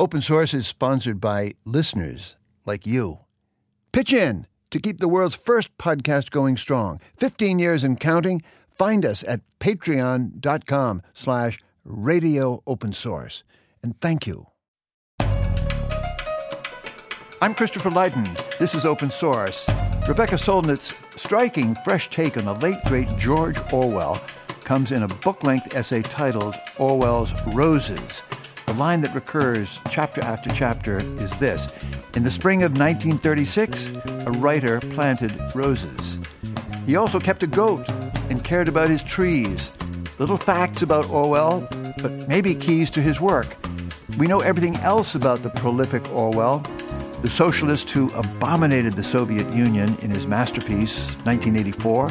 Open Source is sponsored by listeners like you. Pitch in to keep the world's first podcast going strong. 15 years and counting. Find us at patreon.com slash radio open source. And thank you. I'm Christopher Lydon. This is Open Source. Rebecca Solnit's striking fresh take on the late, great George Orwell comes in a book-length essay titled Orwell's Roses. The line that recurs chapter after chapter is this. In the spring of 1936, a writer planted roses. He also kept a goat and cared about his trees. Little facts about Orwell, but maybe keys to his work. We know everything else about the prolific Orwell, the socialist who abominated the Soviet Union in his masterpiece, 1984.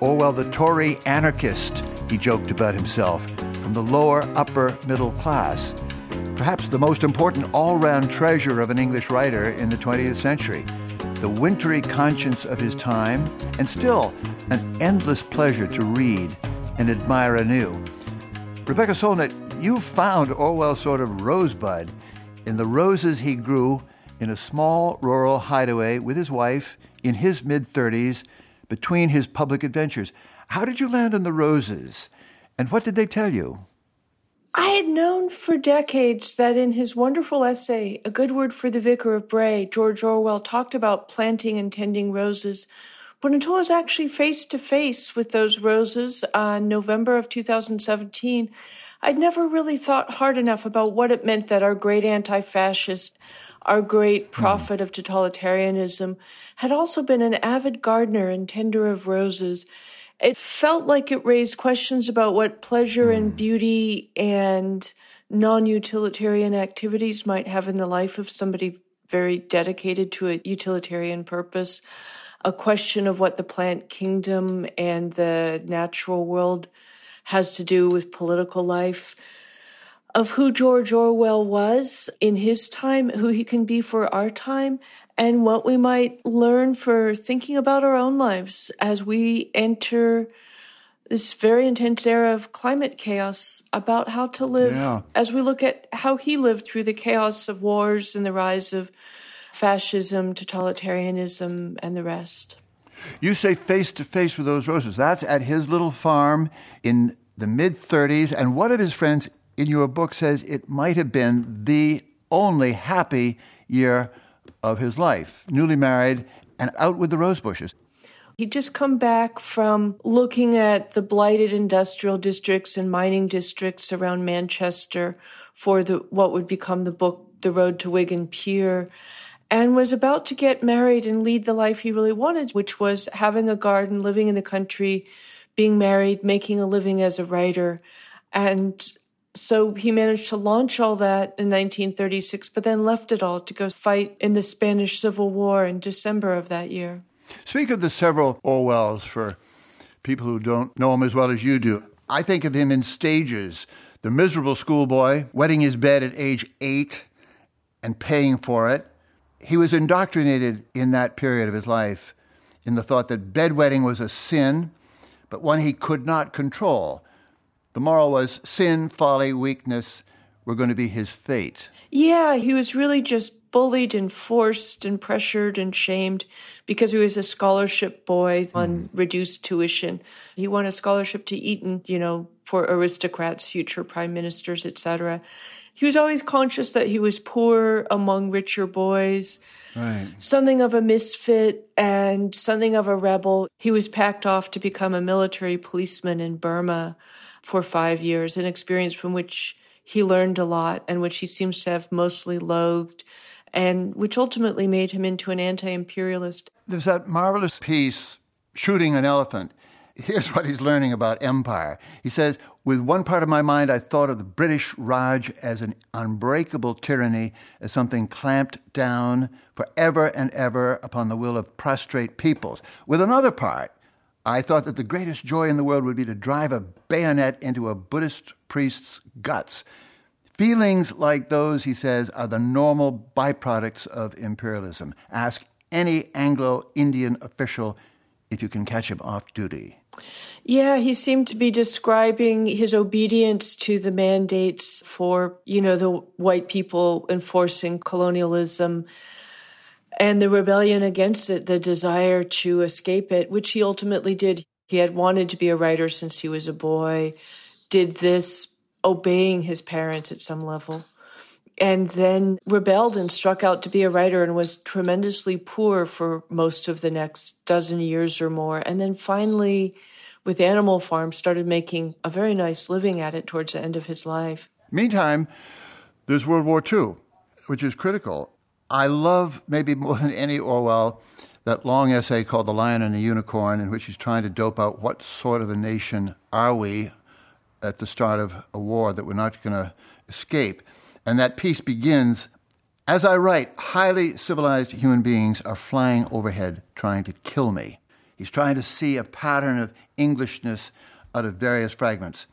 Orwell, the Tory anarchist, he joked about himself, from the lower upper middle class. Perhaps the most important all round treasure of an English writer in the 20th century. The wintry conscience of his time, and still an endless pleasure to read and admire anew. Rebecca Solnit, you found Orwell's sort of rosebud in the roses he grew in a small rural hideaway with his wife in his mid 30s between his public adventures. How did you land on the roses? And what did they tell you? I had known for decades that in his wonderful essay, A Good Word for the Vicar of Bray, George Orwell talked about planting and tending roses. But until I was actually face to face with those roses on November of 2017, I'd never really thought hard enough about what it meant that our great anti fascist, our great hmm. prophet of totalitarianism, had also been an avid gardener and tender of roses it felt like it raised questions about what pleasure and hmm. beauty and non utilitarian activities might have in the life of somebody very dedicated to a utilitarian purpose. A question of what the plant kingdom and the natural world has to do with political life of who George Orwell was in his time, who he can be for our time, and what we might learn for thinking about our own lives as we enter this very intense era of climate chaos about how to live yeah. as we look at how he lived through the chaos of wars and the rise of fascism, totalitarianism, and the rest. You say face to face with those roses. That's at his little farm in the mid 30s. And one of his friends in your book says it might have been the only happy year of his life, newly married and out with the rose bushes. He'd just come back from looking at the blighted industrial districts and mining districts around Manchester for the what would become the book The Road to Wigan Pier and was about to get married and lead the life he really wanted, which was having a garden, living in the country, being married, making a living as a writer. And so he managed to launch all that in 1936, but then left it all to go fight in the Spanish Civil War in December of that year. Speak of the several Orwells for people who don't know him as well as you do. I think of him in stages the miserable schoolboy, wetting his bed at age eight and paying for it. He was indoctrinated in that period of his life in the thought that bedwetting was a sin, but one he could not control. The moral was sin, folly, weakness were going to be his fate. Yeah, he was really just bullied and forced and pressured and shamed because he was a scholarship boy on mm. reduced tuition. He won a scholarship to Eton, you know, for aristocrats, future prime ministers, etc. He was always conscious that he was poor among richer boys. Right. Something of a misfit and something of a rebel. He was packed off to become a military policeman in Burma for five years, an experience from which he learned a lot and which he seems to have mostly loathed, and which ultimately made him into an anti imperialist. There's that marvelous piece, Shooting an Elephant. Here's what he's learning about empire. He says, With one part of my mind, I thought of the British Raj as an unbreakable tyranny, as something clamped down forever and ever upon the will of prostrate peoples. With another part, I thought that the greatest joy in the world would be to drive a bayonet into a Buddhist priest's guts. Feelings like those, he says, are the normal byproducts of imperialism. Ask any Anglo Indian official if you can catch him off duty. Yeah, he seemed to be describing his obedience to the mandates for, you know, the white people enforcing colonialism and the rebellion against it, the desire to escape it, which he ultimately did. He had wanted to be a writer since he was a boy, did this obeying his parents at some level, and then rebelled and struck out to be a writer and was tremendously poor for most of the next dozen years or more. And then finally, with Animal Farm, started making a very nice living at it towards the end of his life. Meantime, there's World War II, which is critical. I love, maybe more than any Orwell, that long essay called The Lion and the Unicorn, in which he's trying to dope out what sort of a nation are we at the start of a war that we're not going to escape. And that piece begins As I write, highly civilized human beings are flying overhead trying to kill me. He's trying to see a pattern of Englishness out of various fragments,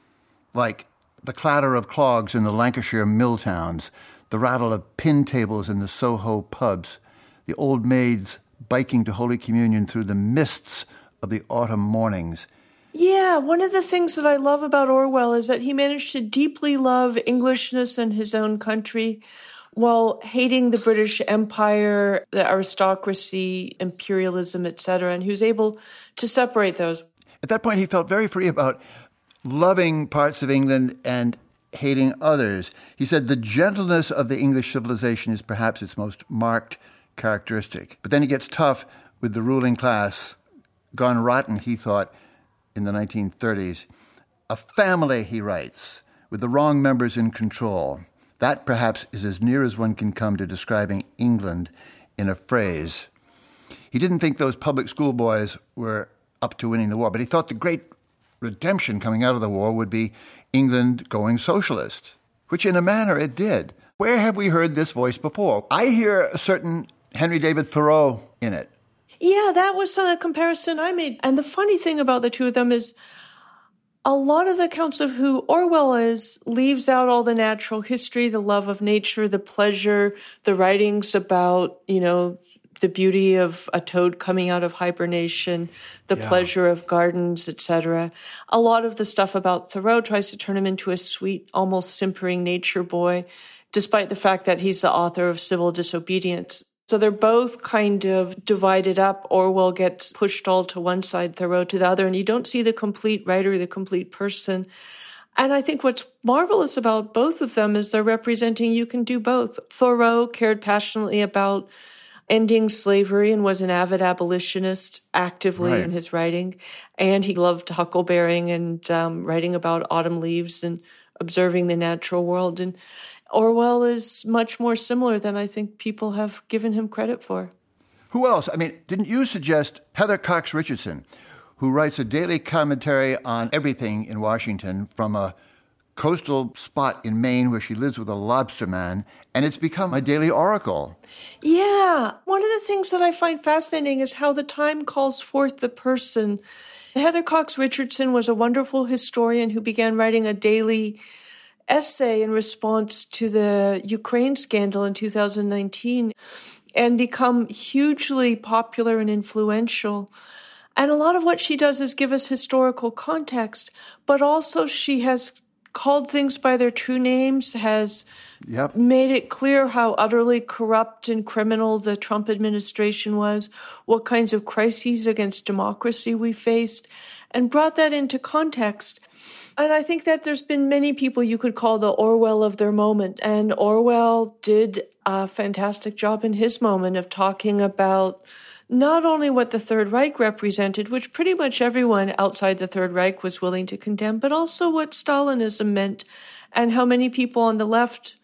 like the clatter of clogs in the Lancashire mill towns, the rattle of pin tables in the Soho pubs, the old maids biking to Holy Communion through the mists of the autumn mornings. Yeah, one of the things that I love about Orwell is that he managed to deeply love Englishness and his own country while hating the British Empire, the aristocracy, imperialism, etc., and he was able to separate those. At that point, he felt very free about loving parts of England and hating others. He said the gentleness of the English civilization is perhaps its most marked characteristic. But then he gets tough with the ruling class, gone rotten, he thought, in the 1930s. A family, he writes, with the wrong members in control. That perhaps is as near as one can come to describing England in a phrase. He didn't think those public school boys were up to winning the war, but he thought the great redemption coming out of the war would be England going socialist, which in a manner it did. Where have we heard this voice before? I hear a certain Henry David Thoreau in it. Yeah, that was a comparison I made. And the funny thing about the two of them is a lot of the accounts of who Orwell is leaves out all the natural history, the love of nature, the pleasure, the writings about, you know, the beauty of a toad coming out of hibernation, the yeah. pleasure of gardens, etc. A lot of the stuff about Thoreau tries to turn him into a sweet, almost simpering nature boy, despite the fact that he's the author of Civil Disobedience. So they're both kind of divided up. Orwell gets pushed all to one side, Thoreau to the other, and you don't see the complete writer, the complete person. And I think what's marvelous about both of them is they're representing you can do both. Thoreau cared passionately about ending slavery and was an avid abolitionist actively right. in his writing. And he loved huckleberrying and um, writing about autumn leaves and observing the natural world. And Orwell is much more similar than I think people have given him credit for. Who else? I mean, didn't you suggest Heather Cox Richardson, who writes a daily commentary on everything in Washington from a coastal spot in Maine where she lives with a lobster man, and it's become a daily oracle. Yeah. One of the things that I find fascinating is how the time calls forth the person. Heather Cox Richardson was a wonderful historian who began writing a daily essay in response to the Ukraine scandal in 2019 and become hugely popular and influential. And a lot of what she does is give us historical context, but also she has called things by their true names, has yep. made it clear how utterly corrupt and criminal the Trump administration was, what kinds of crises against democracy we faced, and brought that into context. And I think that there's been many people you could call the Orwell of their moment. And Orwell did a fantastic job in his moment of talking about not only what the Third Reich represented, which pretty much everyone outside the Third Reich was willing to condemn, but also what Stalinism meant and how many people on the left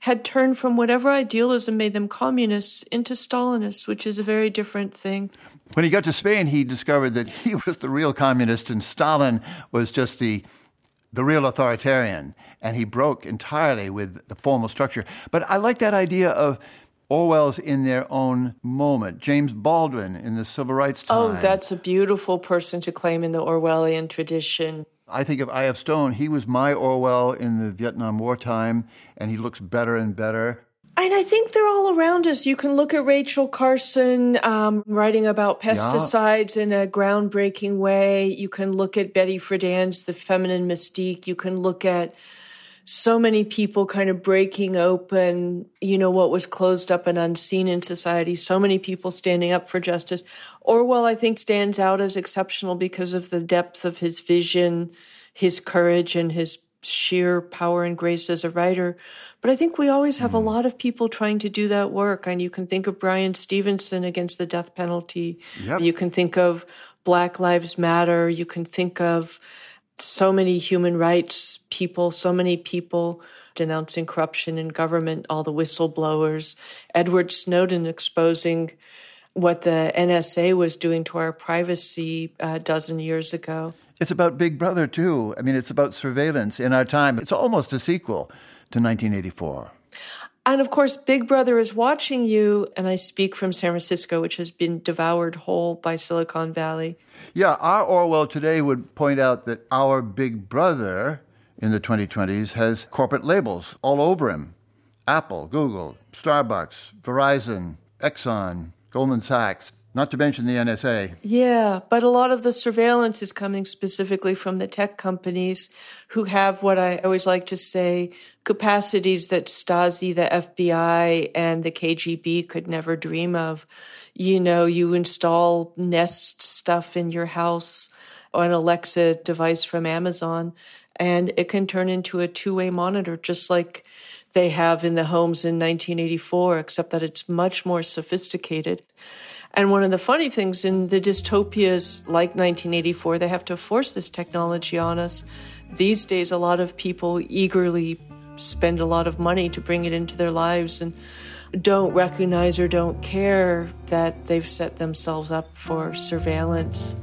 had turned from whatever idealism made them communists into Stalinists, which is a very different thing. When he got to Spain, he discovered that he was the real communist and Stalin was just the the real authoritarian, and he broke entirely with the formal structure. But I like that idea of Orwell's in their own moment. James Baldwin in the civil rights time. Oh, that's a beautiful person to claim in the Orwellian tradition. I think of I.F. Stone. He was my Orwell in the Vietnam War time, and he looks better and better. And I think they're all around us. You can look at Rachel Carson um, writing about pesticides yeah. in a groundbreaking way. You can look at Betty Friedan's The Feminine Mystique. You can look at so many people kind of breaking open, you know, what was closed up and unseen in society. So many people standing up for justice. Orwell, I think, stands out as exceptional because of the depth of his vision, his courage, and his sheer power and grace as a writer. But I think we always have a hmm. lot of people trying to do that work. And you can think of Bryan Stevenson against the death penalty. Yep. You can think of Black Lives Matter. You can think of so many human rights people, so many people denouncing corruption in government, all the whistleblowers, Edward Snowden exposing what the NSA was doing to our privacy a dozen years ago. It's about Big Brother, too. I mean, it's about surveillance in our time. It's almost a sequel to 1984. And of course, Big Brother is watching you, and I speak from San Francisco, which has been devoured whole by Silicon Valley. Yeah, our Orwell today would point out that our Big Brother in the 2020s has corporate labels all over him Apple, Google, Starbucks, Verizon, Exxon, Goldman Sachs not to mention the NSA. Yeah, but a lot of the surveillance is coming specifically from the tech companies who have what I always like to say capacities that Stasi, the FBI, and the KGB could never dream of. You know, you install Nest stuff in your house or an Alexa device from Amazon, and it can turn into a two way monitor, just like they have in the homes in 1984, except that it's much more sophisticated. And one of the funny things in the dystopias like 1984, they have to force this technology on us. These days, a lot of people eagerly spend a lot of money to bring it into their lives and don't recognize or don't care that they've set themselves up for surveillance.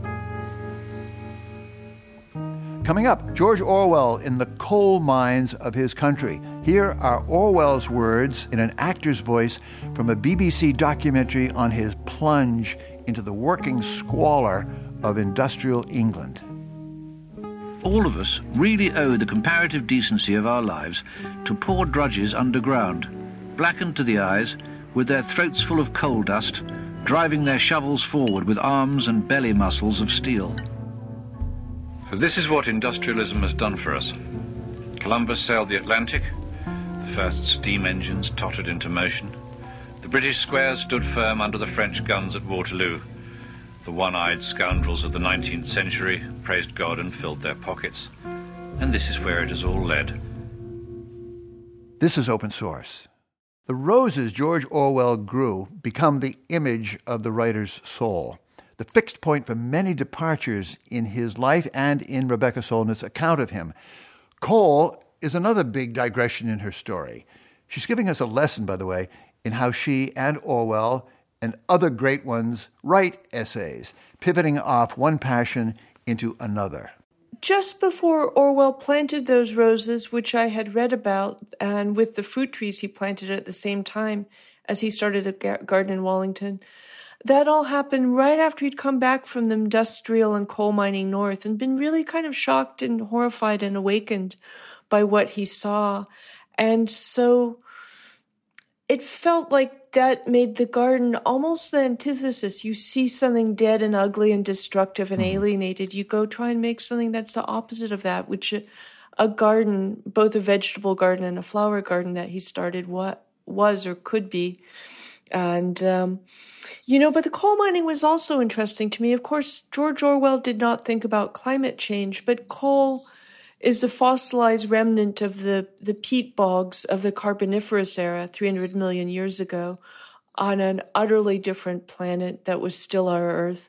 Coming up, George Orwell in the coal mines of his country. Here are Orwell's words in an actor's voice from a BBC documentary on his plunge into the working squalor of industrial England. All of us really owe the comparative decency of our lives to poor drudges underground, blackened to the eyes, with their throats full of coal dust, driving their shovels forward with arms and belly muscles of steel. This is what industrialism has done for us. Columbus sailed the Atlantic, first steam engines tottered into motion, the British squares stood firm under the French guns at Waterloo, the one-eyed scoundrels of the 19th century praised God and filled their pockets. And this is where it has all led. This is open source. The roses George Orwell grew become the image of the writer's soul the fixed point for many departures in his life and in Rebecca Solnit's account of him. Coal is another big digression in her story. She's giving us a lesson, by the way, in how she and Orwell and other great ones write essays, pivoting off one passion into another. Just before Orwell planted those roses, which I had read about, and with the fruit trees he planted at the same time as he started the garden in Wallington, that all happened right after he'd come back from the industrial and coal mining north and been really kind of shocked and horrified and awakened by what he saw. And so it felt like that made the garden almost the antithesis. You see something dead and ugly and destructive and mm-hmm. alienated. You go try and make something that's the opposite of that, which a garden, both a vegetable garden and a flower garden that he started, what was or could be. And, um, you know, but the coal mining was also interesting to me. Of course, George Orwell did not think about climate change, but coal is the fossilized remnant of the, the peat bogs of the Carboniferous era 300 million years ago on an utterly different planet that was still our Earth,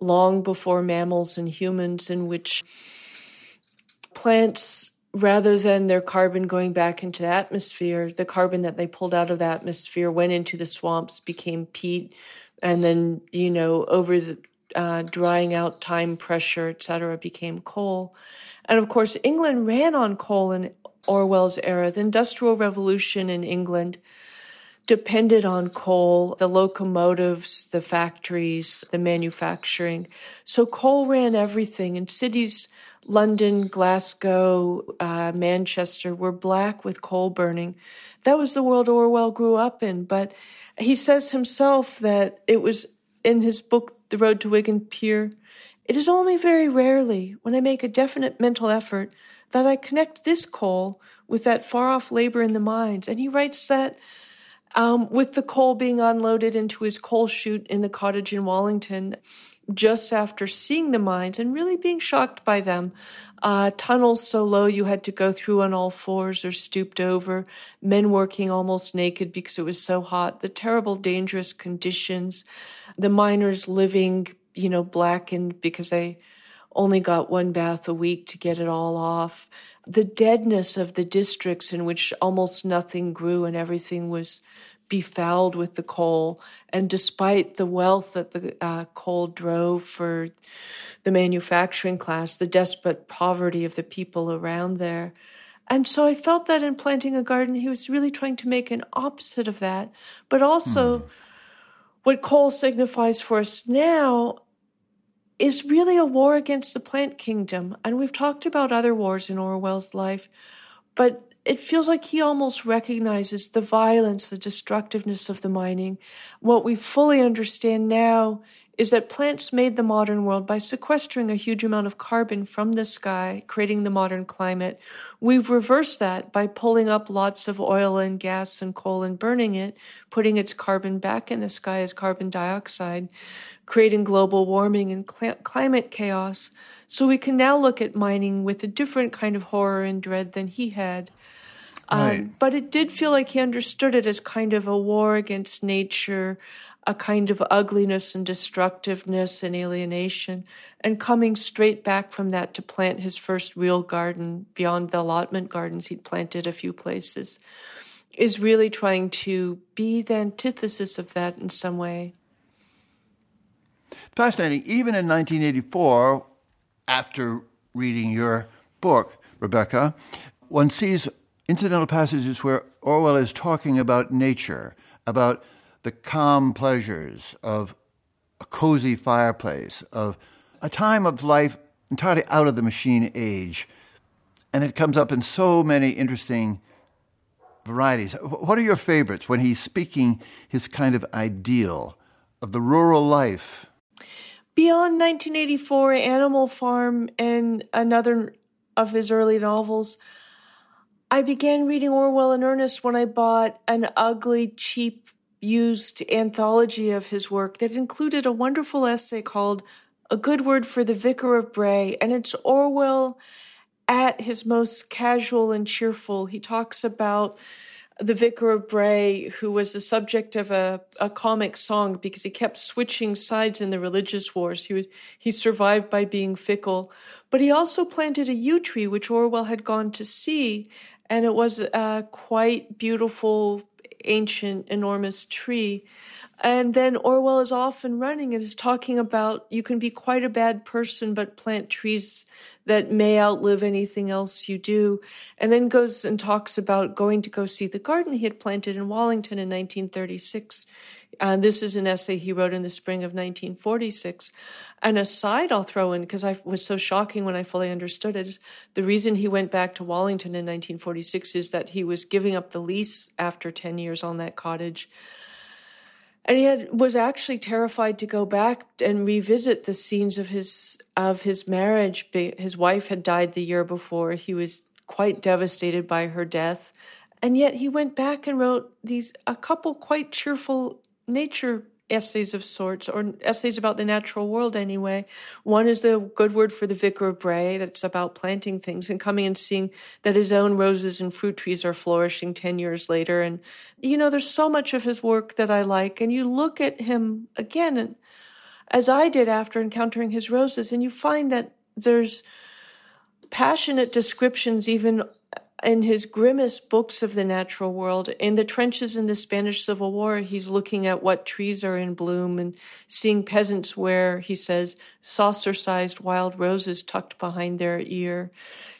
long before mammals and humans, in which plants rather than their carbon going back into the atmosphere, the carbon that they pulled out of the atmosphere went into the swamps, became peat, and then, you know, over the uh, drying out time pressure, etc., became coal. And of course, England ran on coal in Orwell's era. The Industrial Revolution in England depended on coal, the locomotives, the factories, the manufacturing. So coal ran everything, and cities London, Glasgow, uh, Manchester were black with coal burning. That was the world Orwell grew up in. But he says himself that it was in his book, The Road to Wigan Pier. It is only very rarely, when I make a definite mental effort, that I connect this coal with that far off labor in the mines. And he writes that um, with the coal being unloaded into his coal chute in the cottage in Wallington, just after seeing the mines and really being shocked by them. Uh, tunnels so low you had to go through on all fours or stooped over, men working almost naked because it was so hot, the terrible, dangerous conditions, the miners living, you know, blackened because they only got one bath a week to get it all off, the deadness of the districts in which almost nothing grew and everything was befouled with the coal. And despite the wealth that the uh, coal drove for the manufacturing class, the desperate poverty of the people around there. And so I felt that in planting a garden, he was really trying to make an opposite of that. But also, hmm. What coal signifies for us now is really a war against the plant kingdom. And we've talked about other wars in Orwell's life, but it feels like he almost recognizes the violence, the destructiveness of the mining. What we fully understand now is that plants made the modern world by sequestering a huge amount of carbon from the sky, creating the modern climate. We've reversed that by pulling up lots of oil and gas and coal and burning it, putting its carbon back in the sky as carbon dioxide, creating global warming and cl- climate chaos. So we can now look at mining with a different kind of horror and dread than he had. Um, right. but it did feel like he understood it as kind of a war against nature, a kind of ugliness and destructiveness and alienation, and coming straight back from that to plant his first real garden beyond the allotment gardens he'd planted a few places, is really trying to be the antithesis of that in some way. Fascinating. Even in 1984, after reading your book, Rebecca, one sees incidental passages where Orwell is talking about nature, about the calm pleasures of a cozy fireplace, of a time of life entirely out of the machine age. And it comes up in so many interesting varieties. What are your favorites when he's speaking his kind of ideal of the rural life? Beyond 1984, Animal Farm, and another of his early novels, I began reading Orwell in earnest when I bought an ugly, cheap used anthology of his work that included a wonderful essay called A Good Word for the Vicar of Bray, and it's Orwell at his most casual and cheerful. He talks about the Vicar of Bray, who was the subject of a, a comic song because he kept switching sides in the religious wars. He was he survived by being fickle, but he also planted a yew tree, which Orwell had gone to see, and it was a quite beautiful ancient, enormous tree. And then Orwell is off and running and is talking about you can be quite a bad person, but plant trees that may outlive anything else you do. And then goes and talks about going to go see the garden he had planted in Wallington in 1936. Uh, this is an essay he wrote in the spring of 1946. An aside I'll throw in, because I was so shocking when I fully understood it, the reason he went back to Wallington in 1946 is that he was giving up the lease after 10 years on that cottage. And he had, was actually terrified to go back and revisit the scenes of his of his marriage. His wife had died the year before. He was quite devastated by her death, and yet he went back and wrote these a couple quite cheerful nature essays of sorts, or essays about the natural world anyway. One is the good word for the Vicar of Bray, that's about planting things and coming and seeing that his own roses and fruit trees are flourishing 10 years later. And, you know, there's so much of his work that I like. And you look at him again, and as I did after encountering his roses, and you find that there's passionate descriptions even in his grimmest books of the natural world, in the trenches in the Spanish Civil War, he's looking at what trees are in bloom and seeing peasants wear, he says, saucer sized wild roses tucked behind their ear.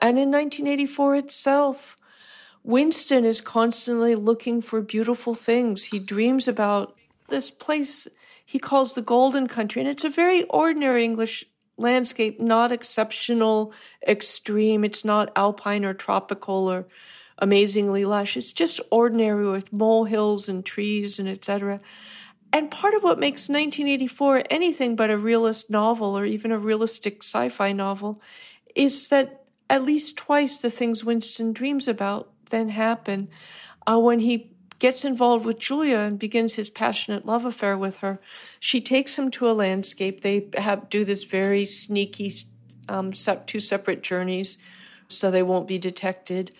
And in 1984 itself, Winston is constantly looking for beautiful things. He dreams about this place he calls the Golden Country, and it's a very ordinary English landscape, not exceptional, extreme. It's not alpine or tropical or amazingly lush. It's just ordinary with molehills and trees and etc. And part of what makes 1984 anything but a realist novel or even a realistic sci-fi novel is that at least twice the things Winston dreams about then happen. Uh, when he gets involved with Julia and begins his passionate love affair with her, she takes him to a landscape. They have do this very sneaky um, two separate journeys so they won't be detected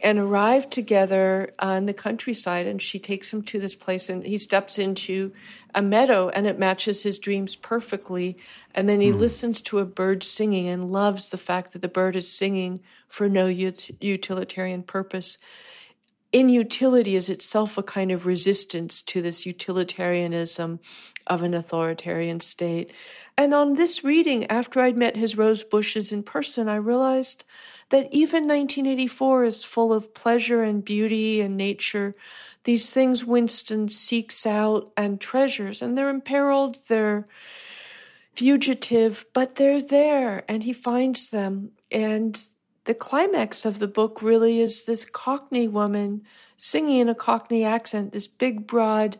and arrive together on the countryside. And she takes him to this place, and he steps into a meadow, and it matches his dreams perfectly. And then he mm. listens to a bird singing and loves the fact that the bird is singing for no ut- utilitarian purpose. Inutility is itself a kind of resistance to this utilitarianism of an authoritarian state. And on this reading, after I'd met his rose bushes in person, I realized that even 1984 is full of pleasure and beauty and nature. These things Winston seeks out and treasures, and they're imperiled, they're fugitive, but they're there, and he finds them. And the climax of the book really is this Cockney woman singing in a Cockney accent, this big, broad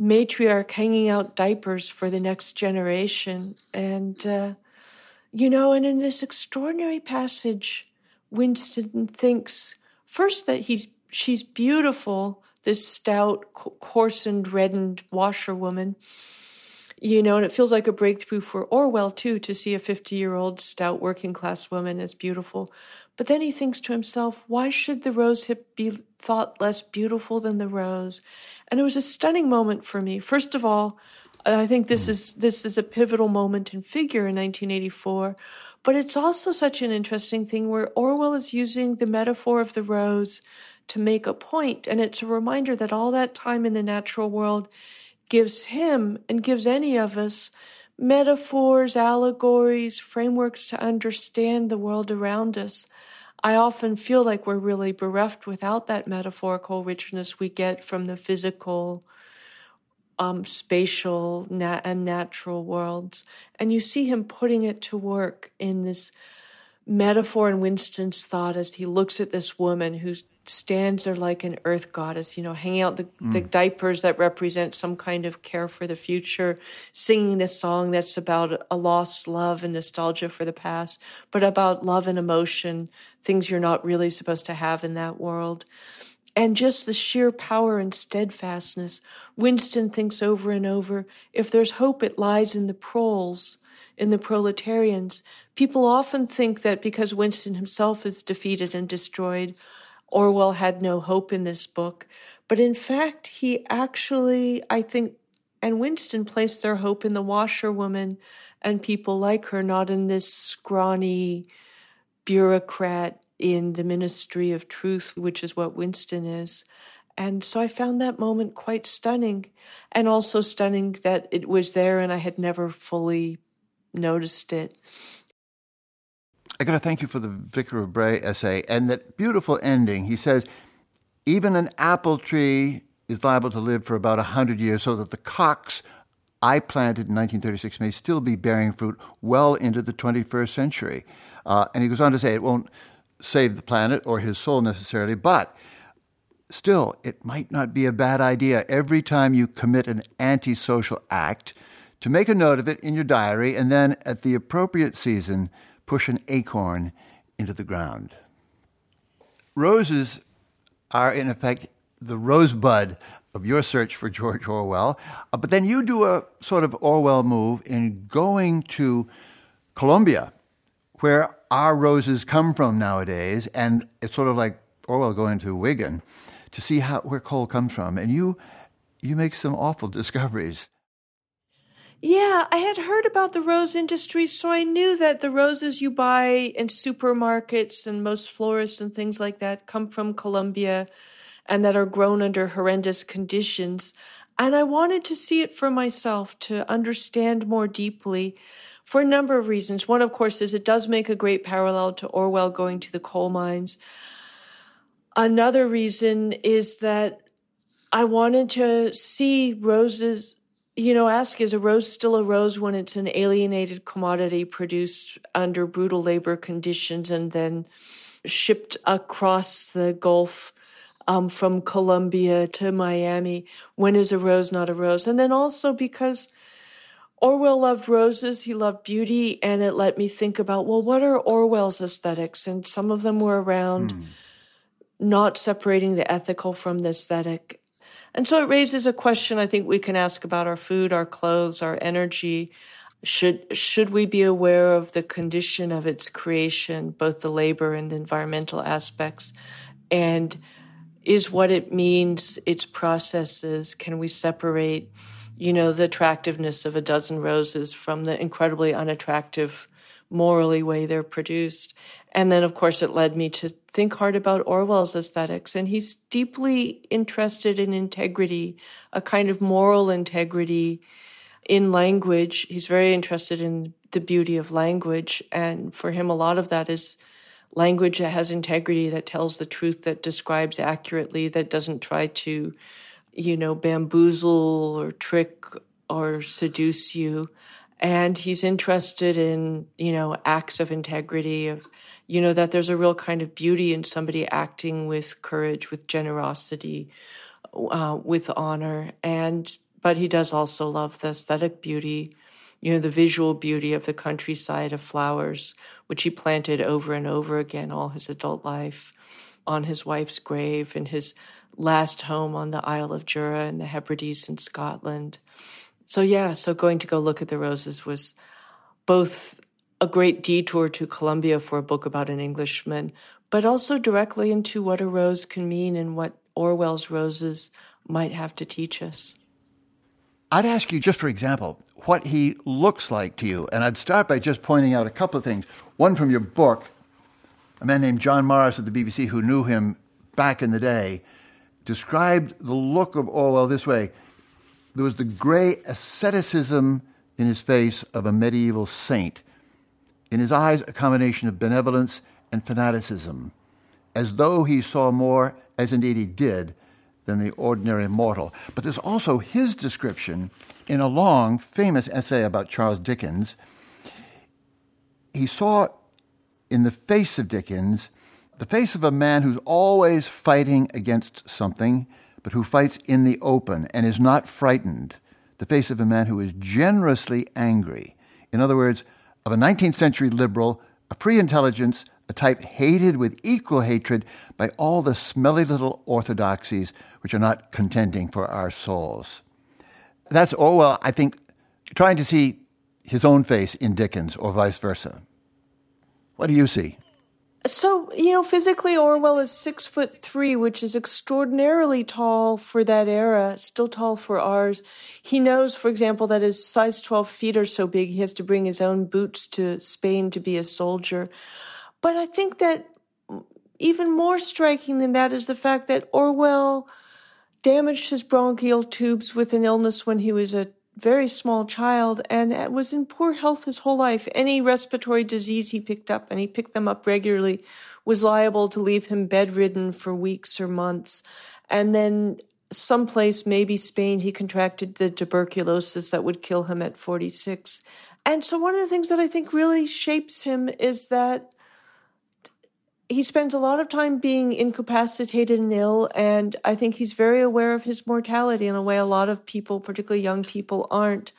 matriarch hanging out diapers for the next generation. And, uh, you know, and in this extraordinary passage, Winston thinks first that he's she's beautiful, this stout, coarsened, reddened washerwoman. You know, and it feels like a breakthrough for Orwell too to see a 50 year old stout working class woman as beautiful. But then he thinks to himself, why should the rosehip be thought less beautiful than the rose? And it was a stunning moment for me. First of all, I think this mm. is this is a pivotal moment in figure in 1984. But it's also such an interesting thing where Orwell is using the metaphor of the rose to make a point, and it's a reminder that all that time in the natural world gives him and gives any of us metaphors, allegories, frameworks to understand the world around us. I often feel like we're really bereft without that metaphorical richness we get from the physical um, spatial and natural worlds. And you see him putting it to work in this metaphor in Winston's thought as he looks at this woman who stands there like an earth goddess, you know, hanging out the, mm. the diapers that represent some kind of care for the future, singing this song that's about a lost love and nostalgia for the past, but about love and emotion, things you're not really supposed to have in that world and just the sheer power and steadfastness. Winston thinks over and over if there's hope, it lies in the proles, in the proletarians. People often think that because Winston himself is defeated and destroyed, Orwell had no hope in this book. But in fact, he actually, I think, and Winston placed their hope in the washerwoman and people like her, not in this scrawny bureaucrat in the ministry of truth, which is what Winston is. And so I found that moment quite stunning, and also stunning that it was there and I had never fully noticed it. I got to thank you for the Vicar of Bray essay and that beautiful ending. He says, even an apple tree is liable to live for about 100 years, so that the Cox I planted in 1936 may still be bearing fruit well into the 21st century. Uh, and he goes on to say, it won't save the planet or his soul necessarily, but still, it might not be a bad idea every time you commit an antisocial act to make a note of it in your diary and then at the appropriate season push an acorn into the ground. Roses are, in effect, the rosebud of your search for George Orwell, uh, but then you do a sort of Orwell move in going to Colombia, where our roses come from nowadays, and it's sort of like Orwell going to Wigan to see how where coal comes from, and you you make some awful discoveries. Yeah, I had heard about the rose industry, so I knew that the roses you buy in supermarkets and most florists and things like that come from Colombia and that are grown under horrendous conditions. And I wanted to see it for myself, to understand more deeply for a number of reasons. One, of course, is it does make a great parallel to Orwell going to the coal mines. Another reason is that I wanted to see roses you know, ask is a rose still a rose when it's an alienated commodity produced under brutal labor conditions and then shipped across the Gulf um, from Colombia to Miami? When is a rose not a rose? And then also because Orwell loved roses, he loved beauty, and it let me think about well, what are Orwell's aesthetics? And some of them were around mm. not separating the ethical from the aesthetic. And so it raises a question I think we can ask about our food, our clothes, our energy. Should should we be aware of the condition of its creation, both the labor and the environmental aspects? And is what it means, its processes, can we separate you know, the attractiveness of a dozen roses from the incredibly unattractive, morally way they're produced. And then, of course, it led me to think hard about Orwell's aesthetics. And he's deeply interested in integrity, a kind of moral integrity in language. He's very interested in the beauty of language. And for him, a lot of that is language that has integrity, that tells the truth, that describes accurately, that doesn't try to you know, bamboozle or trick or seduce you. And he's interested in, you know, acts of integrity, of, you know, that there's a real kind of beauty in somebody acting with courage, with generosity, uh, with honor. And, but he does also love the aesthetic beauty, you know, the visual beauty of the countryside of flowers, which he planted over and over again all his adult life on his wife's grave and his last home on the Isle of Jura in the Hebrides in Scotland. So, yeah, so going to go look at the roses was both a great detour to Colombia for a book about an Englishman, but also directly into what a rose can mean and what Orwell's roses might have to teach us. I'd ask you, just for example, what he looks like to you. And I'd start by just pointing out a couple of things. One from your book, a man named John Morris at the BBC who knew him back in the day described the look of Orwell this way there was the gray asceticism in his face of a medieval saint, in his eyes, a combination of benevolence and fanaticism, as though he saw more, as indeed he did, than the ordinary mortal. But there's also his description in a long, famous essay about Charles Dickens. He saw in the face of Dickens the face of a man who's always fighting against something, but who fights in the open and is not frightened. The face of a man who is generously angry. In other words, of a 19th century liberal, a free intelligence, a type hated with equal hatred by all the smelly little orthodoxies which are not contending for our souls. That's Orwell, I think, trying to see his own face in Dickens or vice versa. What do you see? So, you know, physically, Orwell is six foot three, which is extraordinarily tall for that era, still tall for ours. He knows, for example, that his size 12 feet are so big, he has to bring his own boots to Spain to be a soldier. But I think that even more striking than that is the fact that Orwell damaged his bronchial tubes with an illness when he was a very small child and was in poor health his whole life. Any respiratory disease he picked up, and he picked them up regularly, was liable to leave him bedridden for weeks or months. And then someplace, maybe Spain, he contracted the tuberculosis that would kill him at 46. And so one of the things that I think really shapes him is that he spends a lot of time being incapacitated and ill, and I think he's very aware of his mortality in a way a lot of people, particularly young people, aren't.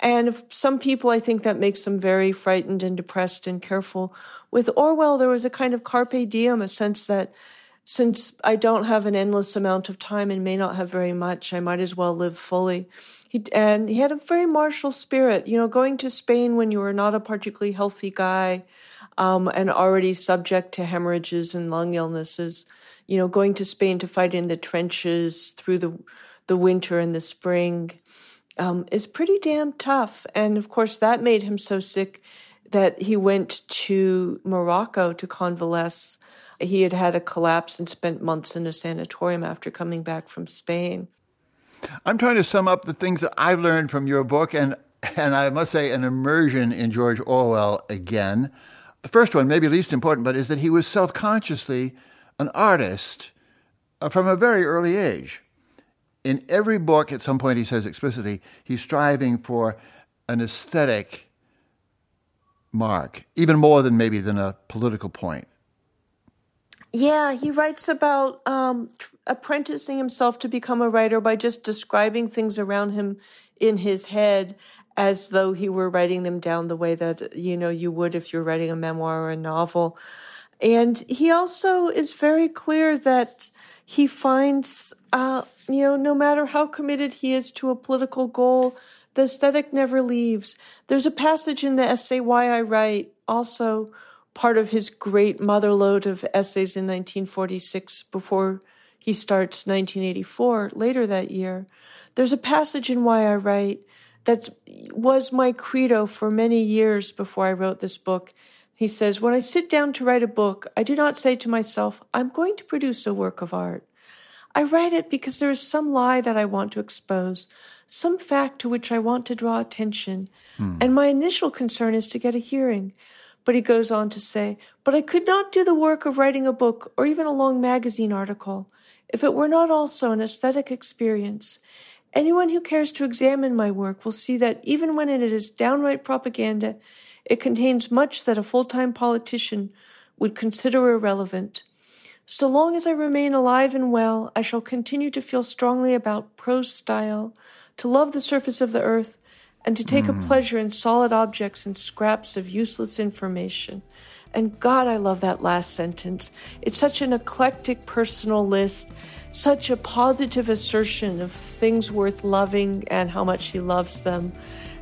And some people, I think that makes them very frightened and depressed and careful. With Orwell, there was a kind of carpe diem, a sense that since I don't have an endless amount of time and may not have very much, I might as well live fully. He, and he had a very martial spirit. You know, going to Spain when you were not a particularly healthy guy, um, and already subject to hemorrhages and lung illnesses. You know, going to Spain to fight in the trenches through the the winter and the spring um, is pretty damn tough. And of course, that made him so sick that he went to Morocco to convalesce. He had had a collapse and spent months in a sanatorium after coming back from Spain. I'm trying to sum up the things that I've learned from your book, and and I must say, an immersion in George Orwell again. The first one, maybe least important, but is that he was self consciously an artist uh, from a very early age. in every book, at some point, he says explicitly, he's striving for an aesthetic mark, even more than maybe than a political point. Yeah, he writes about um, apprenticing himself to become a writer by just describing things around him in his head as though he were writing them down the way that you know you would if you're writing a memoir or a novel. And he also is very clear that he finds, uh, you know, no matter how committed he is to a political goal, the aesthetic never leaves. There's a passage in the essay Why I Write, also part of his great motherlode of essays in 1946 before he starts 1984 later that year. There's a passage in Why I Write that was my credo for many years before I wrote this book. He says, When I sit down to write a book, I do not say to myself, I'm going to produce a work of art. I write it because there is some lie that I want to expose, some fact to which I want to draw attention, hmm. and my initial concern is to get a hearing. But he goes on to say, But I could not do the work of writing a book or even a long magazine article if it were not also an aesthetic experience. Anyone who cares to examine my work will see that even when it is downright propaganda, it contains much that a full time politician would consider irrelevant. So long as I remain alive and well, I shall continue to feel strongly about prose style, to love the surface of the earth, and to take mm. a hmm. pleasure in solid objects and scraps of useless information. And God, I love that last sentence. It's such an eclectic personal list, such a positive assertion of things worth loving and how much he loves them,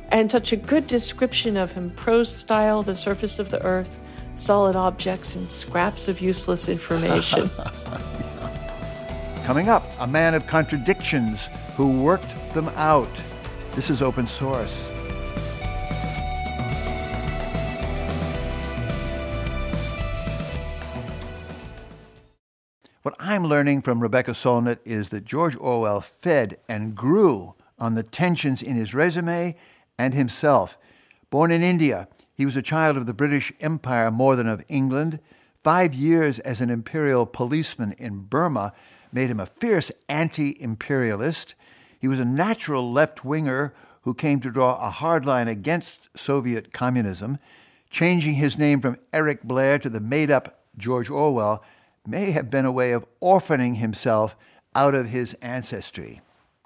and such a good description of him prose style, the surface of the earth, solid objects, and scraps of useless information. Coming up, a man of contradictions who worked them out. This is open source. What I'm learning from Rebecca Solnit is that George Orwell fed and grew on the tensions in his resume and himself. Born in India, he was a child of the British Empire more than of England. Five years as an imperial policeman in Burma made him a fierce anti imperialist. He was a natural left winger who came to draw a hard line against Soviet communism. Changing his name from Eric Blair to the made up George Orwell may have been a way of orphaning himself out of his ancestry.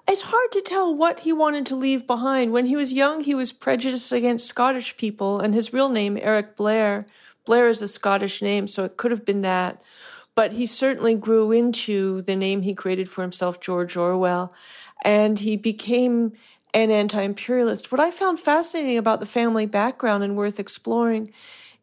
It's hard to tell what he wanted to leave behind. When he was young, he was prejudiced against Scottish people, and his real name, Eric Blair, Blair is a Scottish name, so it could have been that. But he certainly grew into the name he created for himself, George Orwell and he became an anti imperialist. What I found fascinating about the family background and worth exploring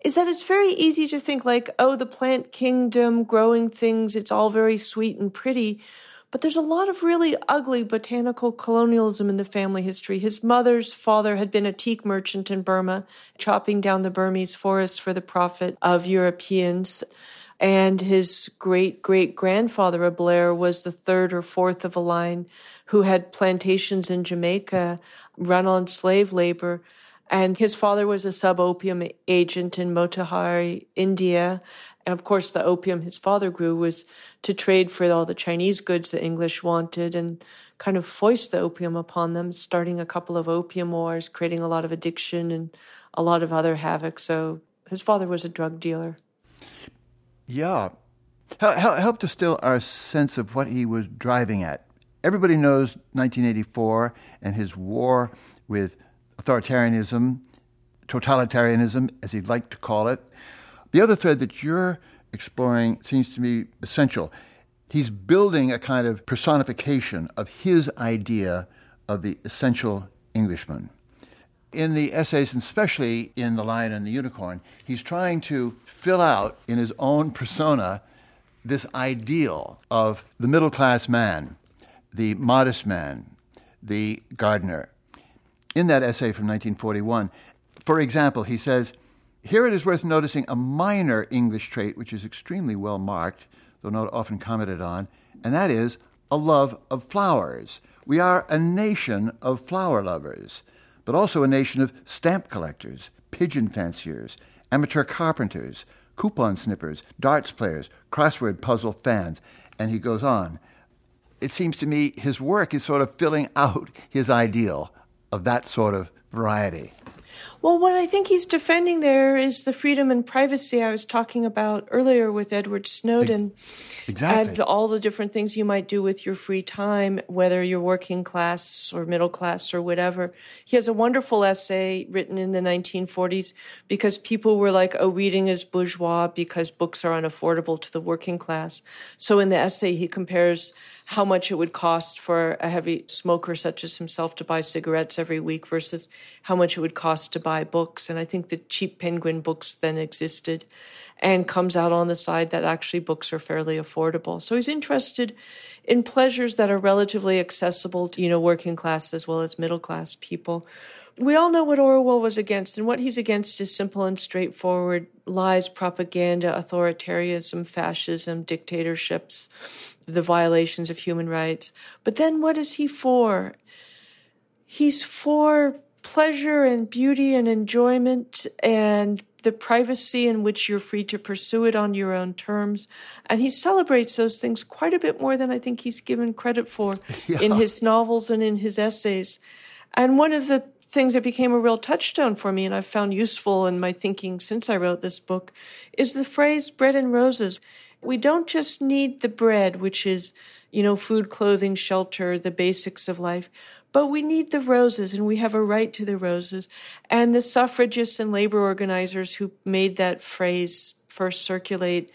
is that it's very easy to think, like, oh, the plant kingdom, growing things, it's all very sweet and pretty. But there's a lot of really ugly botanical colonialism in the family history. His mother's father had been a teak merchant in Burma, chopping down the Burmese forests for the profit of Europeans. And his great great grandfather, a Blair, was the third or fourth of a line who had plantations in Jamaica run on slave labor. And his father was a sub opium agent in Motihari, India. And of course, the opium his father grew was to trade for all the Chinese goods the English wanted and kind of foist the opium upon them, starting a couple of opium wars, creating a lot of addiction and a lot of other havoc. So his father was a drug dealer. Yeah. Help distill our sense of what he was driving at. Everybody knows 1984 and his war with authoritarianism, totalitarianism, as he'd like to call it. The other thread that you're exploring seems to me essential. He's building a kind of personification of his idea of the essential Englishman. In the essays, and especially in The Lion and the Unicorn, he's trying to fill out in his own persona this ideal of the middle class man the modest man, the gardener. In that essay from 1941, for example, he says, Here it is worth noticing a minor English trait which is extremely well marked, though not often commented on, and that is a love of flowers. We are a nation of flower lovers, but also a nation of stamp collectors, pigeon fanciers, amateur carpenters, coupon snippers, darts players, crossword puzzle fans, and he goes on it seems to me his work is sort of filling out his ideal of that sort of variety. Well, what I think he's defending there is the freedom and privacy I was talking about earlier with Edward Snowden. Exactly. And all the different things you might do with your free time, whether you're working class or middle class or whatever. He has a wonderful essay written in the 1940s because people were like, oh, reading is bourgeois because books are unaffordable to the working class. So in the essay, he compares how much it would cost for a heavy smoker such as himself to buy cigarettes every week versus how much it would cost to buy books. And I think the cheap penguin books then existed and comes out on the side that actually books are fairly affordable. So he's interested in pleasures that are relatively accessible to, you know, working class as well as middle class people. We all know what Orwell was against, and what he's against is simple and straightforward lies, propaganda, authoritarianism, fascism, dictatorships, the violations of human rights. But then what is he for? He's for pleasure and beauty and enjoyment and the privacy in which you're free to pursue it on your own terms. And he celebrates those things quite a bit more than I think he's given credit for yeah. in his novels and in his essays. And one of the things that became a real touchstone for me and I've found useful in my thinking since I wrote this book is the phrase bread and roses we don't just need the bread, which is, you know, food, clothing, shelter, the basics of life, but we need the roses and we have a right to the roses. And the suffragists and labor organizers who made that phrase first circulate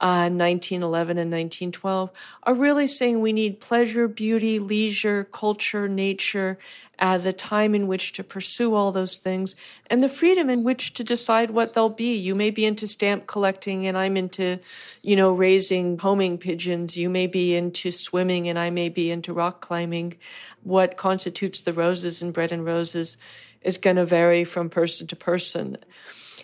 uh, 1911 and 1912 are really saying we need pleasure, beauty, leisure, culture, nature, uh, the time in which to pursue all those things, and the freedom in which to decide what they'll be. You may be into stamp collecting, and I'm into, you know, raising homing pigeons. You may be into swimming, and I may be into rock climbing. What constitutes the roses and bread and roses is going to vary from person to person.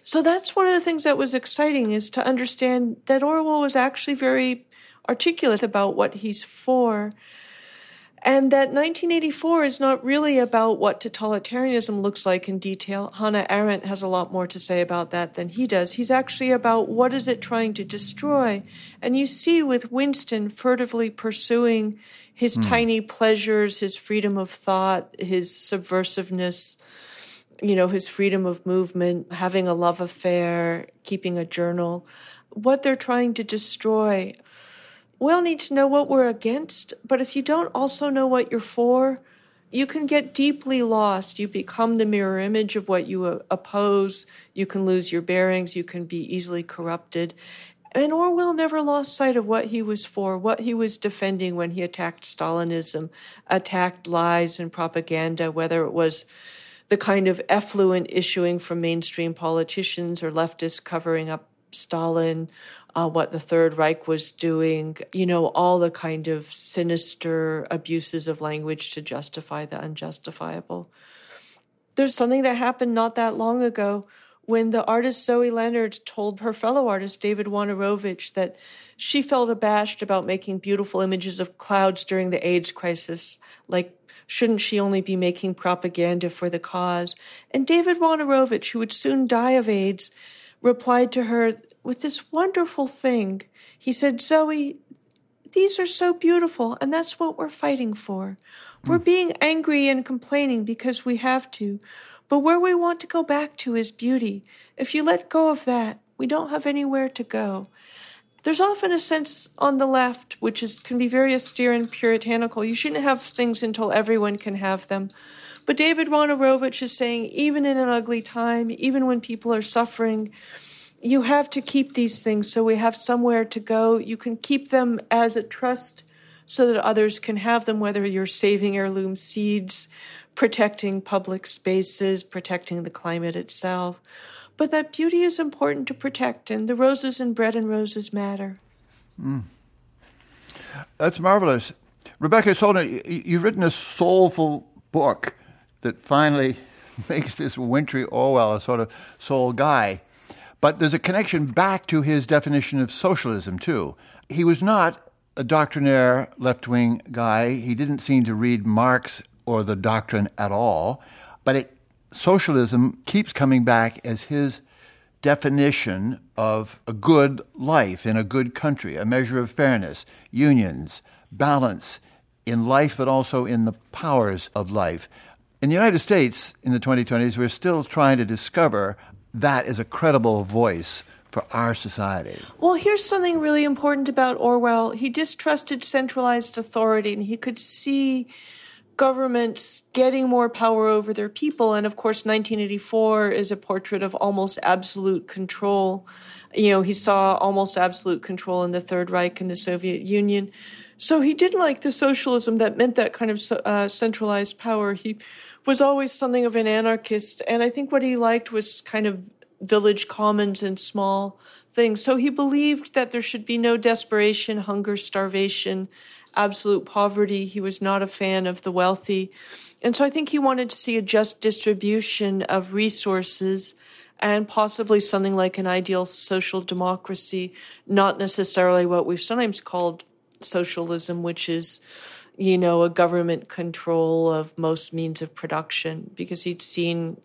So that's one of the things that was exciting is to understand that Orwell was actually very articulate about what he's for. And that 1984 is not really about what totalitarianism looks like in detail. Hannah Arendt has a lot more to say about that than he does. He's actually about what is it trying to destroy. And you see with Winston furtively pursuing his mm. tiny pleasures, his freedom of thought, his subversiveness, you know, his freedom of movement, having a love affair, keeping a journal, what they're trying to destroy. We all need to know what we're against, but if you don't also know what you're for, you can get deeply lost. You become the mirror image of what you uh, oppose. You can lose your bearings. You can be easily corrupted. And Orwell never lost sight of what he was for, what he was defending when he attacked Stalinism, attacked lies and propaganda, whether it was the kind of effluent issuing from mainstream politicians or leftists covering up Stalin, uh, what the Third Reich was doing, you know, all the kind of sinister abuses of language to justify the unjustifiable. There's something that happened not that long ago when the artist Zoe Leonard told her fellow artist David Wojnarowicz that she felt abashed about making beautiful images of clouds during the AIDS crisis, like Shouldn't she only be making propaganda for the cause? And David Wojnarowicz, who would soon die of AIDS, replied to her with this wonderful thing. He said, Zoe, these are so beautiful, and that's what we're fighting for. We're mm. being angry and complaining because we have to, but where we want to go back to is beauty. If you let go of that, we don't have anywhere to go. There's often a sense on the left, which is can be very austere and puritanical. You shouldn't have things until everyone can have them. But David Wojnarowicz is saying, even in an ugly time, even when people are suffering, you have to keep these things so we have somewhere to go. You can keep them as a trust so that others can have them, whether you're saving heirloom seeds, protecting public spaces, protecting the climate itself but that beauty is important to protect, and the roses and bread and roses matter. Mm. That's marvelous. Rebecca Solnit, you've written a soulful book that finally makes this wintry Orwell a sort of soul guy. But there's a connection back to his definition of socialism, too. He was not a doctrinaire left wing guy. He didn't seem to read Marx or the doctrine at all. But it socialism keeps coming back as his definition of a good life in a good country, a measure of fairness, unions, balance, in life, but also in the powers of life. In the United States, in the 2020s, we're still trying to discover that as a credible voice for our society. Well, here's something really important about Orwell. He distrusted centralized authority, and he could see governments getting more power over their people. And of course, 1984 is a portrait of almost absolute control. You know, he saw almost absolute control in the Third Reich and the Soviet Union. So he didn't like the socialism that meant that kind of uh, centralized power. He was always something of an anarchist. And I think what he liked was kind of village commons and small things. So he believed that there should be no desperation, hunger, starvation, absolute poverty. He was not a fan of the wealthy. And so I think he wanted to see a just distribution of resources and possibly something like an ideal social democracy, not necessarily what we've sometimes called socialism, which is, you know, a government control of most means of production, because he'd seen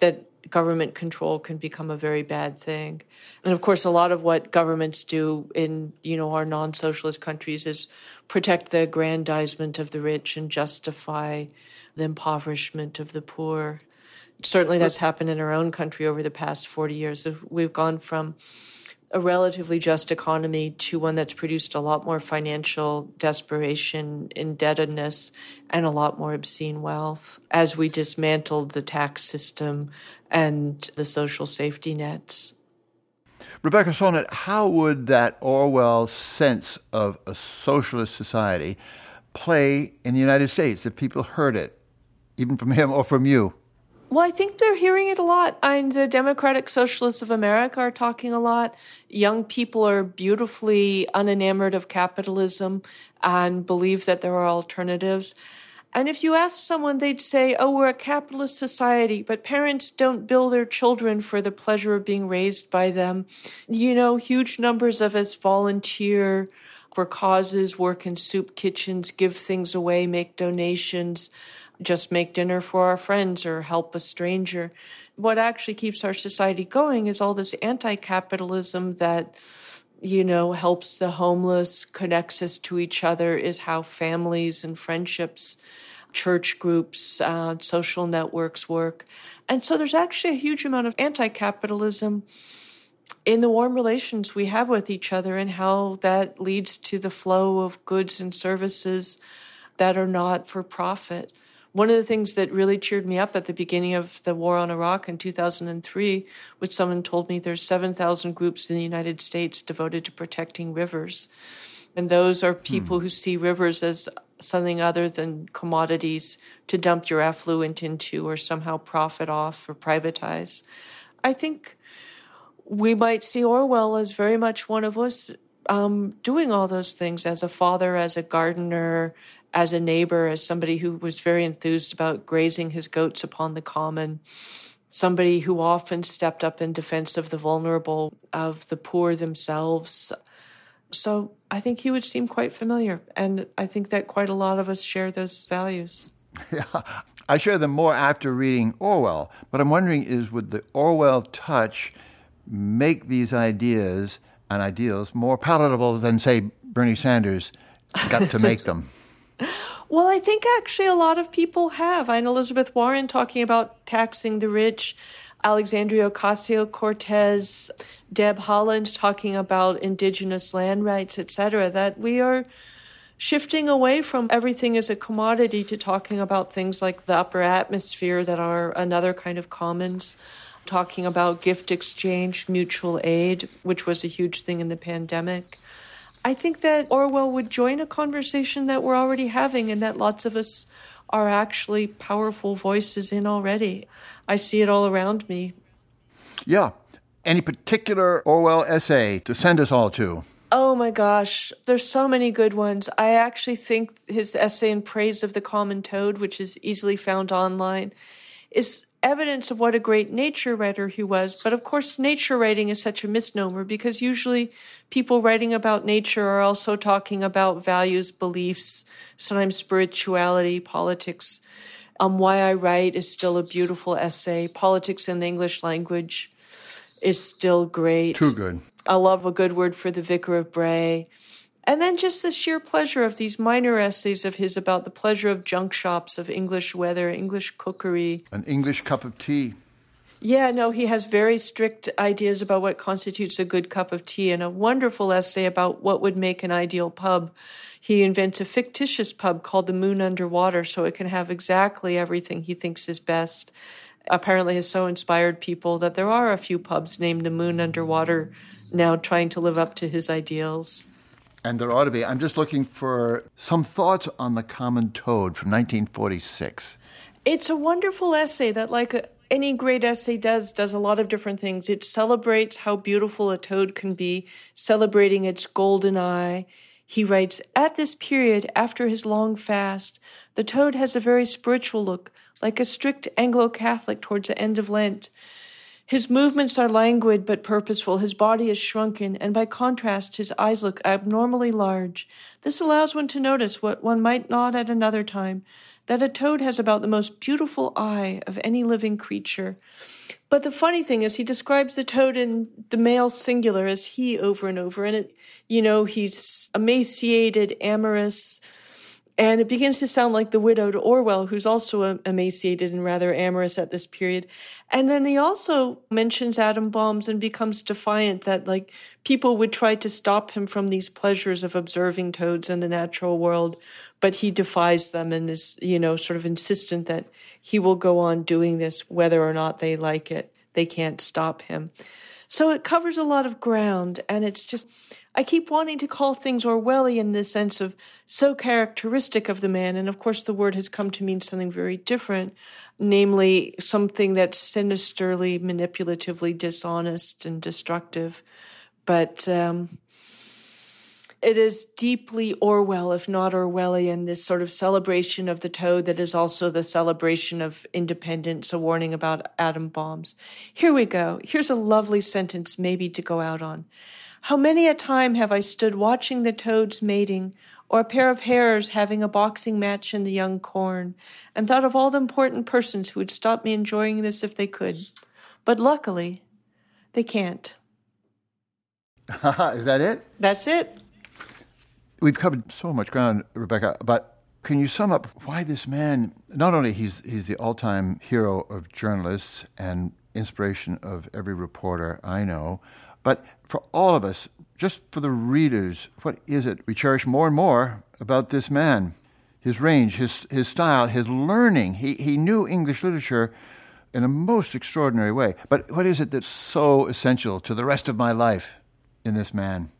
that government control can become a very bad thing. And of course, a lot of what governments do in, you know, our non-socialist countries is protect the aggrandizement of the rich and justify the impoverishment of the poor. Certainly that's happened in our own country over the past 40 years. We've gone from a relatively just economy to one that's produced a lot more financial desperation, indebtedness, and a lot more obscene wealth as we dismantled the tax system and the social safety nets. Rebecca Solnit, how would that Orwell sense of a socialist society play in the United States if people heard it, even from him or from you? Well, I think they're hearing it a lot. I the Democratic Socialists of America are talking a lot. Young people are beautifully unenamored of capitalism and believe that there are alternatives. And if you ask someone, they'd say, Oh, we're a capitalist society, but parents don't bill their children for the pleasure of being raised by them. You know, huge numbers of us volunteer for causes, work in soup kitchens, give things away, make donations just make dinner for our friends or help a stranger. What actually keeps our society going is all this anti capitalism that, you know, helps the homeless, connects us to each other, is how families and friendships, church groups, uh, social networks work. And so there's actually a huge amount of anti capitalism in the warm relations we have with each other and how that leads to the flow of goods and services that are not for profit. One of the things that really cheered me up at the beginning of the war on Iraq in 2003 was someone told me there's 7,000 groups in the United States devoted to protecting rivers. And those are people hmm. who see rivers as something other than commodities to dump your effluent into or somehow profit off or privatize. I think we might see Orwell as very much one of us um, doing all those things as a father, as a gardener, as a neighbor, as somebody who was very enthused about grazing his goats upon the common, somebody who often stepped up in defense of the vulnerable, of the poor themselves. So I think he would seem quite familiar. And I think that quite a lot of us share those values. Yeah, I share them more after reading Orwell. But I'm wondering is would the Orwell touch make these ideas and ideals more palatable than, say, Bernie Sanders got to make them? Well, I think actually a lot of people have. I know Elizabeth Warren talking about taxing the rich, Alexandria Ocasio Cortez, Deb Haaland talking about indigenous land rights, etc. That we are shifting away from everything as a commodity to talking about things like the upper atmosphere that are another kind of commons, talking about gift exchange, mutual aid, which was a huge thing in the pandemic. I think that Orwell would join a conversation that we're already having and that lots of us are actually powerful voices in already. I see it all around me. Yeah. Any particular Orwell essay to send us all to? Oh my gosh, there's so many good ones. I actually think his essay in praise of the common toad, which is easily found online, is evidence of what a great nature writer he was. But of course, nature writing is such a misnomer because usually people writing about nature are also talking about values, beliefs, sometimes spirituality, politics. Um, Why I Write is still a beautiful essay. Politics in the English language is still great. Too good. I love a good word for the Vicar of Bray. And then just the sheer pleasure of these minor essays of his about the pleasure of junk shops, of English weather, English cookery. An English cup of tea. Yeah, no, he has very strict ideas about what constitutes a good cup of tea and a wonderful essay about what would make an ideal pub. He invents a fictitious pub called the Moon Underwater so it can have exactly everything he thinks is best. Apparently, has so inspired people that there are a few pubs named the Moon Underwater now trying to live up to his ideals. And there ought to be. I'm just looking for some thoughts on the common toad from 1946. It's a wonderful essay that, like any great essay does, does a lot of different things. It celebrates how beautiful a toad can be, celebrating its golden eye. He writes, At this period, after his long fast, the toad has a very spiritual look, like a strict Anglo Catholic towards the end of Lent. His movements are languid but purposeful. His body is shrunken, and by contrast, his eyes look abnormally large. This allows one to notice what one might not at another time that a toad has about the most beautiful eye of any living creature. But the funny thing is, he describes the toad in the male singular as he over and over. And it, you know, he's emaciated, amorous, and it begins to sound like the widowed Orwell, who's also um, emaciated and rather amorous at this period. And then he also mentions atom bombs and becomes defiant that like people would try to stop him from these pleasures of observing toads in the natural world, but he defies them and is, you know, sort of insistent that he will go on doing this whether or not they like it. They can't stop him. So it covers a lot of ground and it's just I keep wanting to call things Orwellian in the sense of so characteristic of the man. And of course, the word has come to mean something very different, namely something that's sinisterly, manipulatively dishonest and destructive. But um, it is deeply Orwell, if not Orwellian, this sort of celebration of the toad that is also the celebration of independence, a warning about atom bombs. Here we go. Here's a lovely sentence, maybe to go out on. How many a time have I stood watching the toads mating, or a pair of hares having a boxing match in the young corn, and thought of all the important persons who would stop me enjoying this if they could. But luckily, they can't. Is that it? That's it. We've covered so much ground, Rebecca, but can you sum up why this man, not only he's, he's the all-time hero of journalists and inspiration of every reporter I know, but for all of us, just for the readers, what is it we cherish more and more about this man? His range, his, his style, his learning. He, he knew English literature in a most extraordinary way. But what is it that's so essential to the rest of my life in this man?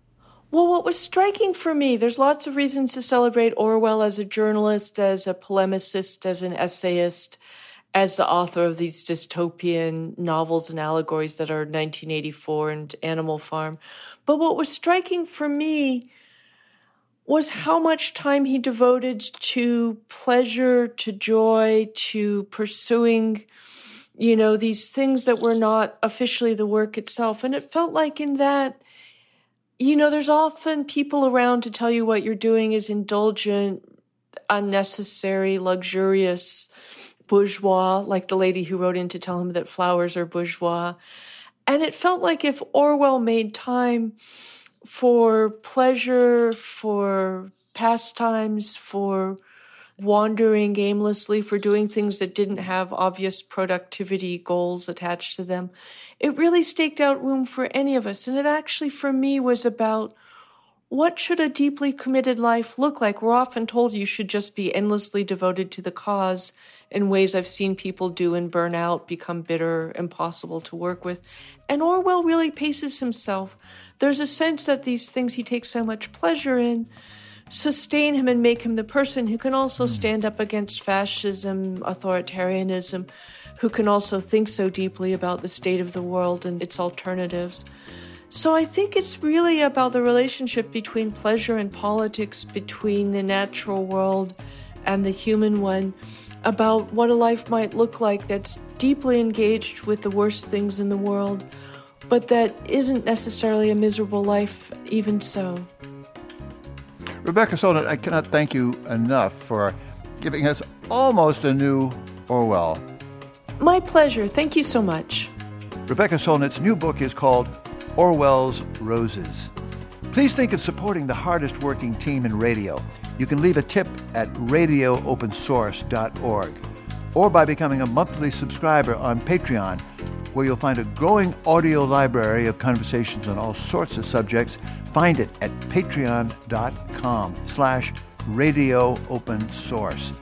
Well, what was striking for me, there's lots of reasons to celebrate Orwell as a journalist, as a polemicist, as an essayist, as the author of these dystopian novels and allegories that are 1984 and Animal Farm. But what was striking for me was how much time he devoted to pleasure, to joy, to pursuing, you know, these things that were not officially the work itself. And it felt like in that, you know, there's often people around to tell you what you're doing is indulgent, unnecessary, luxurious bourgeois, like the lady who wrote in to tell him that flowers are bourgeois. And it felt like if Orwell made time for pleasure, for pastimes, for wandering aimlessly, for doing things that didn't have obvious productivity goals attached to them, it really staked out room for any of us. And it actually, for me, was about what should a deeply committed life look like? We're often told you should just be endlessly devoted to the cause in ways I've seen people do and burn out, become bitter, impossible to work with. And Orwell really paces himself. There's a sense that these things he takes so much pleasure in sustain him and make him the person who can also hmm. stand up against fascism, authoritarianism, who can also think so deeply about the state of the world and its alternatives. So I think it's really about the relationship between pleasure and politics, between the natural world and the human one about what a life might look like that's deeply engaged with the worst things in the world, but that isn't necessarily a miserable life, even so. Rebecca Solnit, I cannot thank you enough for giving us almost a new Orwell. My pleasure. Thank you so much. Rebecca Solnit's new book is called Orwell's Roses. Please think of supporting the hardest working team in radio. You can leave a tip at radioopensource.org or by becoming a monthly subscriber on Patreon, where you'll find a growing audio library of conversations on all sorts of subjects. Find it at patreon.com slash radio open source.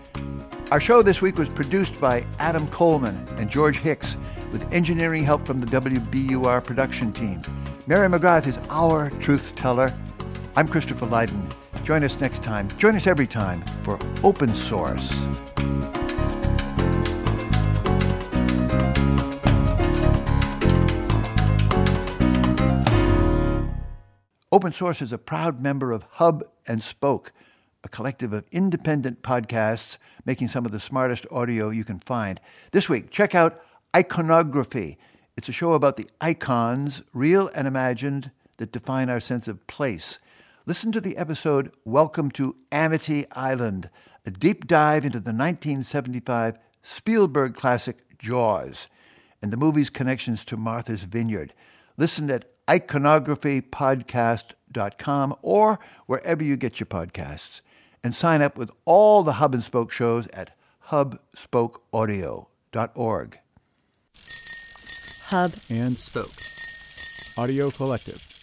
Our show this week was produced by Adam Coleman and George Hicks with engineering help from the WBUR production team. Mary McGrath is our truth teller. I'm Christopher Lydon. Join us next time. Join us every time for Open Source. Open Source is a proud member of Hub and Spoke, a collective of independent podcasts making some of the smartest audio you can find. This week, check out Iconography. It's a show about the icons, real and imagined, that define our sense of place. Listen to the episode Welcome to Amity Island, a deep dive into the 1975 Spielberg classic Jaws and the movie's connections to Martha's Vineyard. Listen at iconographypodcast.com or wherever you get your podcasts. And sign up with all the Hub and Spoke shows at hubspokeaudio.org. Hub and Spoke Audio Collective.